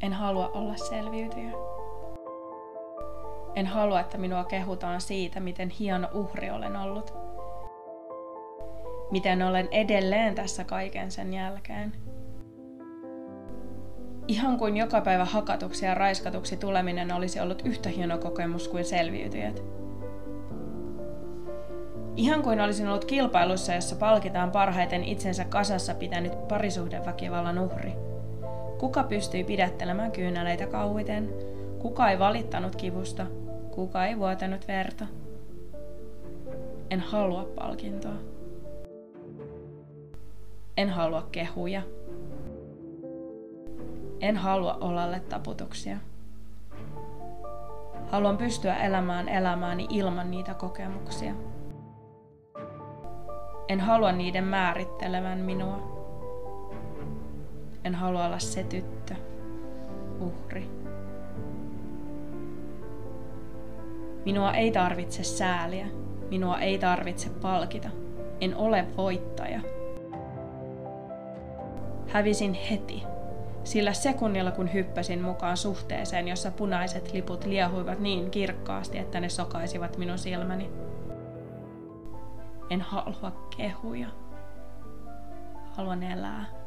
En halua olla selviytyjä. En halua, että minua kehutaan siitä, miten hieno uhri olen ollut. Miten olen edelleen tässä kaiken sen jälkeen. Ihan kuin joka päivä hakatuksi ja raiskatuksi tuleminen olisi ollut yhtä hieno kokemus kuin selviytyjät. Ihan kuin olisin ollut kilpailussa, jossa palkitaan parhaiten itsensä kasassa pitänyt parisuhdeväkivallan uhri. Kuka pystyi pidättelemään kyyneleitä kauiten? Kuka ei valittanut kivusta? Kuka ei vuotanut verta? En halua palkintoa. En halua kehuja. En halua olalle taputuksia. Haluan pystyä elämään elämääni ilman niitä kokemuksia. En halua niiden määrittelevän minua. En halua olla se tyttö, uhri. Minua ei tarvitse sääliä. Minua ei tarvitse palkita. En ole voittaja. Hävisin heti, sillä sekunnilla kun hyppäsin mukaan suhteeseen, jossa punaiset liput liehuivat niin kirkkaasti, että ne sokaisivat minun silmäni. En halua kehuja. Haluan elää.